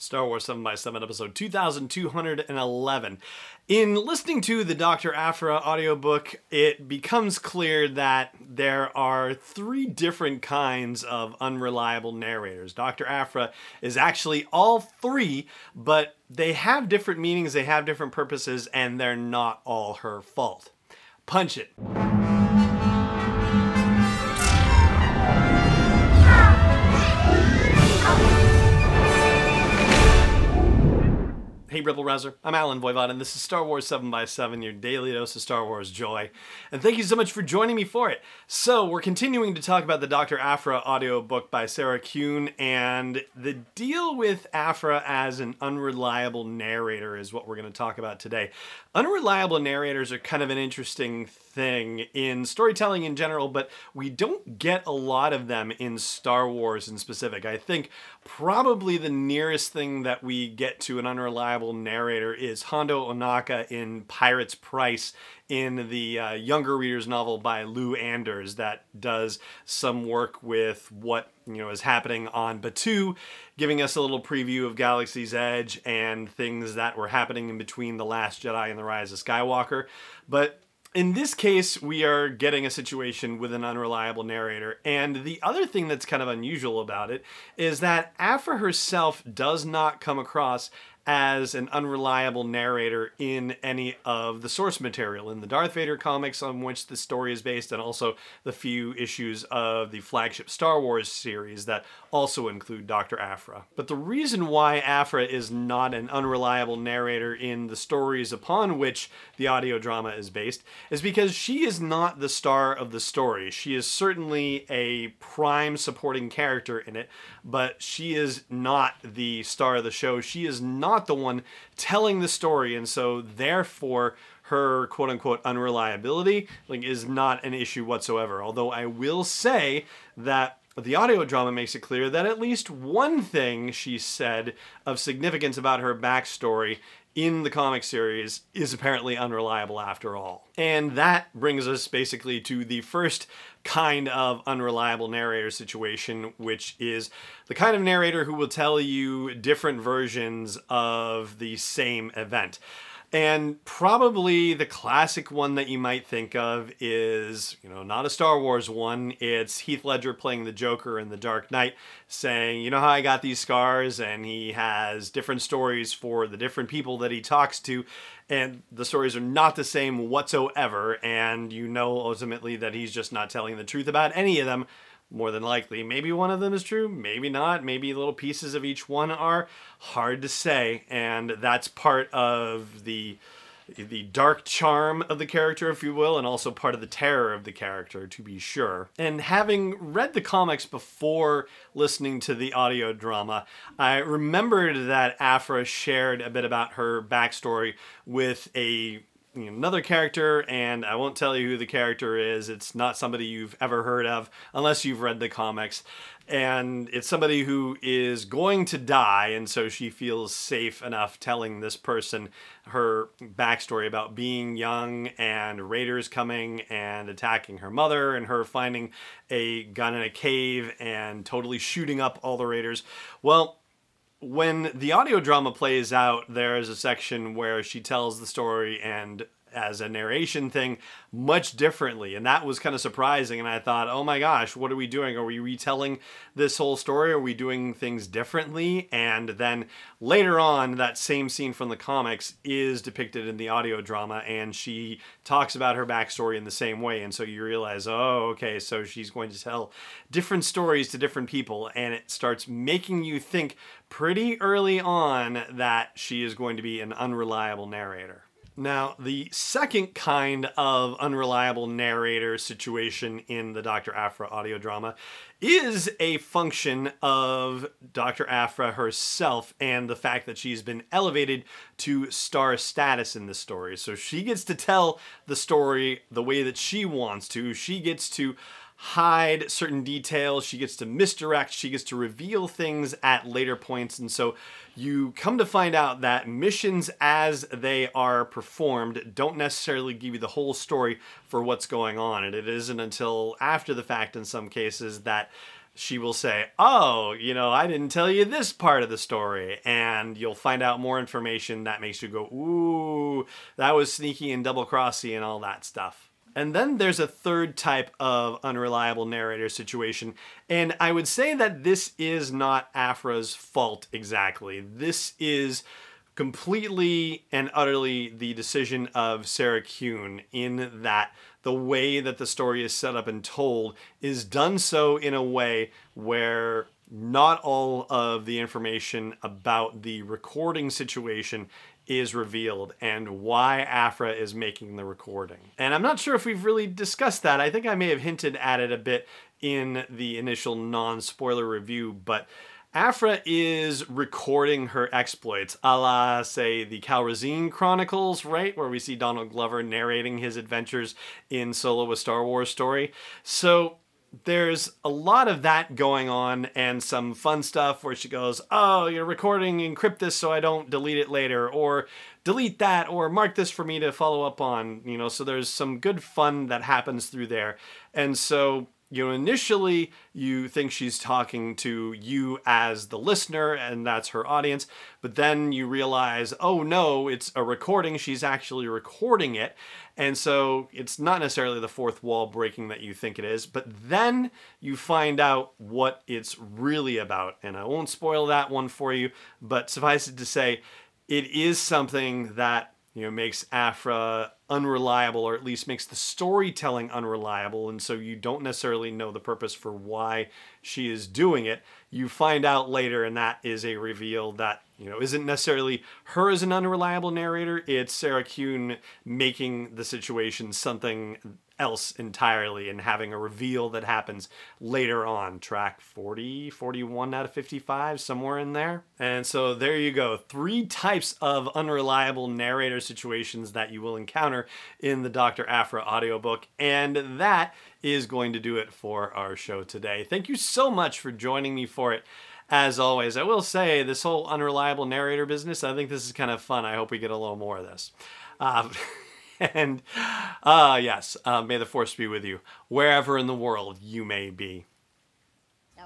Star Wars 7 by 7 episode 2211. In listening to the Dr. Aphra audiobook, it becomes clear that there are three different kinds of unreliable narrators. Dr. Aphra is actually all three, but they have different meanings, they have different purposes, and they're not all her fault. Punch it. Rebel Rouser. I'm Allen Voivod, and this is Star Wars 7 by 7 your daily dose of Star Wars joy. And thank you so much for joining me for it. So, we're continuing to talk about the Dr. Aphra audiobook by Sarah Kuhn, and the deal with Aphra as an unreliable narrator is what we're going to talk about today. Unreliable narrators are kind of an interesting thing in storytelling in general, but we don't get a lot of them in Star Wars in specific. I think probably the nearest thing that we get to an unreliable narrator is Hondo Ohnaka in Pirate's Price in the uh, younger readers novel by Lou Anders that does some work with what you know is happening on Batuu, giving us a little preview of Galaxy's Edge and things that were happening in between the Last Jedi and the Rise of Skywalker. But in this case, we are getting a situation with an unreliable narrator. And the other thing that's kind of unusual about it is that Aphra herself does not come across as an unreliable narrator in any of the source material in the Darth Vader comics on which the story is based, and also the few issues of the flagship Star Wars series that also include Dr. Aphra. But the reason why Aphra is not an unreliable narrator in the stories upon which the audio drama is based is because she is not the star of the story. She is certainly a prime supporting character in it, but she is not the star of the show. She is not the one telling the story, and so therefore her quote unquote unreliability like is not an issue whatsoever. Although I will say that the audio drama makes it clear that at least one thing she said of significance about her backstory in the comic series is apparently unreliable after all. And that brings us basically to the first kind of unreliable narrator situation, which is the kind of narrator who will tell you different versions of the same event. And probably the classic one that you might think of is, you know, not a Star Wars one. It's Heath Ledger playing the Joker in The Dark Knight, saying, you know how I got these scars? And he has different stories for the different people that he talks to. And the stories are not the same whatsoever. And you know ultimately that he's just not telling the truth about any of them more than likely. Maybe one of them is true, maybe not. Maybe little pieces of each one are hard to say, and that's part of the the dark charm of the character, if you will, and also part of the terror of the character, to be sure. And having read the comics before listening to the audio drama, I remembered that Aphra shared a bit about her backstory with a another character, and I won't tell you who the character is. It's not somebody you've ever heard of unless you've read the comics. And it's somebody who is going to die, and so she feels safe enough telling this person her backstory about being young and raiders coming and attacking her mother, and her finding a gun in a cave and totally shooting up all the raiders. Well, when the audio drama plays out, there is a section where she tells the story and as a narration thing much differently. And that was kind of surprising. And i thought oh my gosh what are we doing? Are we retelling this whole story? Are we doing things differently? And then later on that same scene from the comics is depicted in the audio drama and she talks about her backstory in the same way. And so you realize oh okay so she's going to tell different stories to different people. And it starts making you think pretty early on that she is going to be an unreliable narrator now, the second kind of unreliable narrator situation in the Dr. Aphra audio drama is a function of Dr. Aphra herself and the fact that she's been elevated to star status in the story. So she gets to tell the story the way that she wants to. She gets to hide certain details, she gets to misdirect, she gets to reveal things at later points. And so you come to find out that missions as they are performed don't necessarily give you the whole story for what's going on. And it isn't until after the fact, in some cases, that she will say, Oh, you know, I didn't tell you this part of the story. And you'll find out more information that makes you go, Ooh, that was sneaky and double crossy and all that stuff. And then there's a third type of unreliable narrator situation. And I would say that this is not Aphra's fault exactly. This is completely and utterly the decision of Sarah Kuhn in that the way that the story is set up and told is done so in a way where not all of the information about the recording situation is revealed and why Aphra is making the recording. And I'm not sure if we've really discussed that. I think I may have hinted at it a bit in the initial non spoiler review, but Aphra is recording her exploits, a la, say, the Calrissian Chronicles, right? Where we see Donald Glover narrating his adventures in Solo a Star Wars story. So there's a lot of that going on and some fun stuff where she goes, Oh, you're recording, encrypt this so I don't delete it later, or delete that, or mark this for me to follow up on. You know, so there's some good fun that happens through there. And so you know, initially you think she's talking to you as the listener and that's her audience, but then you realize, oh no, it's a recording. She's actually recording it. And so it's not necessarily the fourth wall breaking that you think it is, but then you find out what it's really about. And I won't spoil that one for you, but suffice it to say, it is something that you know makes Aphra unreliable or at least makes the storytelling unreliable and so you don't necessarily know the purpose for why she is doing it. You find out later and that is a reveal that you know isn't necessarily her as an unreliable narrator it's sarah kuhn making the situation something else entirely and having a reveal that happens later on. Track 40 41 out of 55 somewhere in there. And so there you go. Three types of unreliable narrator situations that you will encounter in the dr Aphra audiobook and that is going to do it for our show today thank you so much for joining me for it as always, I will say this whole unreliable narrator business, I think this is kind of fun. I hope we get a little more of this. Uh, and uh, yes, uh, may the force be with you wherever in the world you may be.